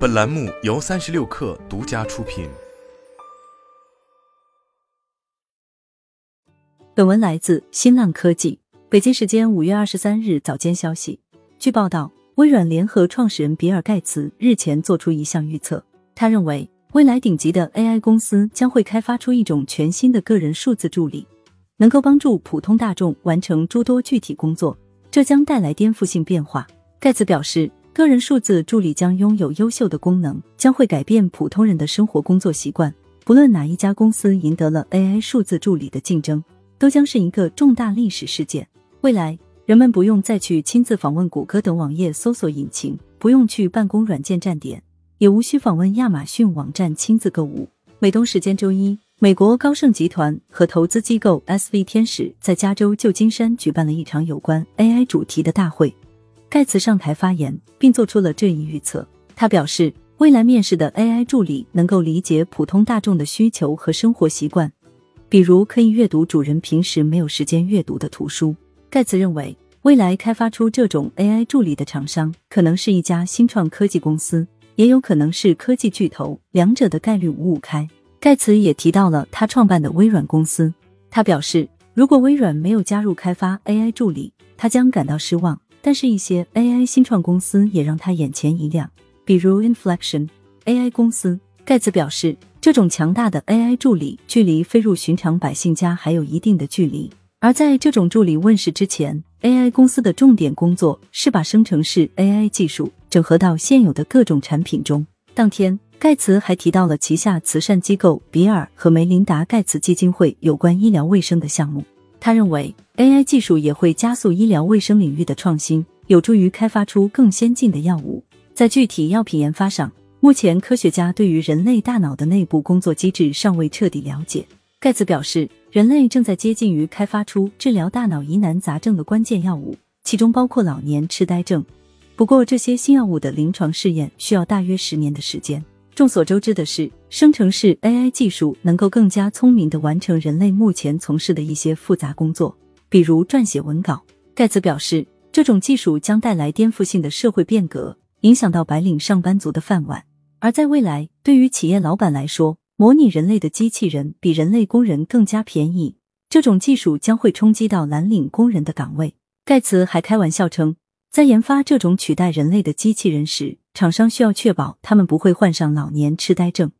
本栏目由三十六氪独家出品。本文来自新浪科技。北京时间五月二十三日早间消息，据报道，微软联合创始人比尔盖茨日前做出一项预测，他认为未来顶级的 AI 公司将会开发出一种全新的个人数字助理，能够帮助普通大众完成诸多具体工作，这将带来颠覆性变化。盖茨表示。个人数字助理将拥有优秀的功能，将会改变普通人的生活工作习惯。不论哪一家公司赢得了 AI 数字助理的竞争，都将是一个重大历史事件。未来，人们不用再去亲自访问谷歌等网页搜索引擎，不用去办公软件站点，也无需访问亚马逊网站亲自购物。美东时间周一，美国高盛集团和投资机构 SV 天使在加州旧金山举办了一场有关 AI 主题的大会。盖茨上台发言，并做出了这一预测。他表示，未来面试的 AI 助理能够理解普通大众的需求和生活习惯，比如可以阅读主人平时没有时间阅读的图书。盖茨认为，未来开发出这种 AI 助理的厂商可能是一家新创科技公司，也有可能是科技巨头，两者的概率五五开。盖茨也提到了他创办的微软公司。他表示，如果微软没有加入开发 AI 助理，他将感到失望。但是，一些 AI 新创公司也让他眼前一亮，比如 Inflection AI 公司。盖茨表示，这种强大的 AI 助理距离飞入寻常百姓家还有一定的距离。而在这种助理问世之前，AI 公司的重点工作是把生成式 AI 技术整合到现有的各种产品中。当天，盖茨还提到了旗下慈善机构比尔和梅琳达·盖茨基金会有关医疗卫生的项目。他认为，AI 技术也会加速医疗卫生领域的创新，有助于开发出更先进的药物。在具体药品研发上，目前科学家对于人类大脑的内部工作机制尚未彻底了解。盖茨表示，人类正在接近于开发出治疗大脑疑难杂症的关键药物，其中包括老年痴呆症。不过，这些新药物的临床试验需要大约十年的时间。众所周知的是，生成式 AI 技术能够更加聪明的完成人类目前从事的一些复杂工作，比如撰写文稿。盖茨表示，这种技术将带来颠覆性的社会变革，影响到白领上班族的饭碗。而在未来，对于企业老板来说，模拟人类的机器人比人类工人更加便宜。这种技术将会冲击到蓝领工人的岗位。盖茨还开玩笑称。在研发这种取代人类的机器人时，厂商需要确保他们不会患上老年痴呆症。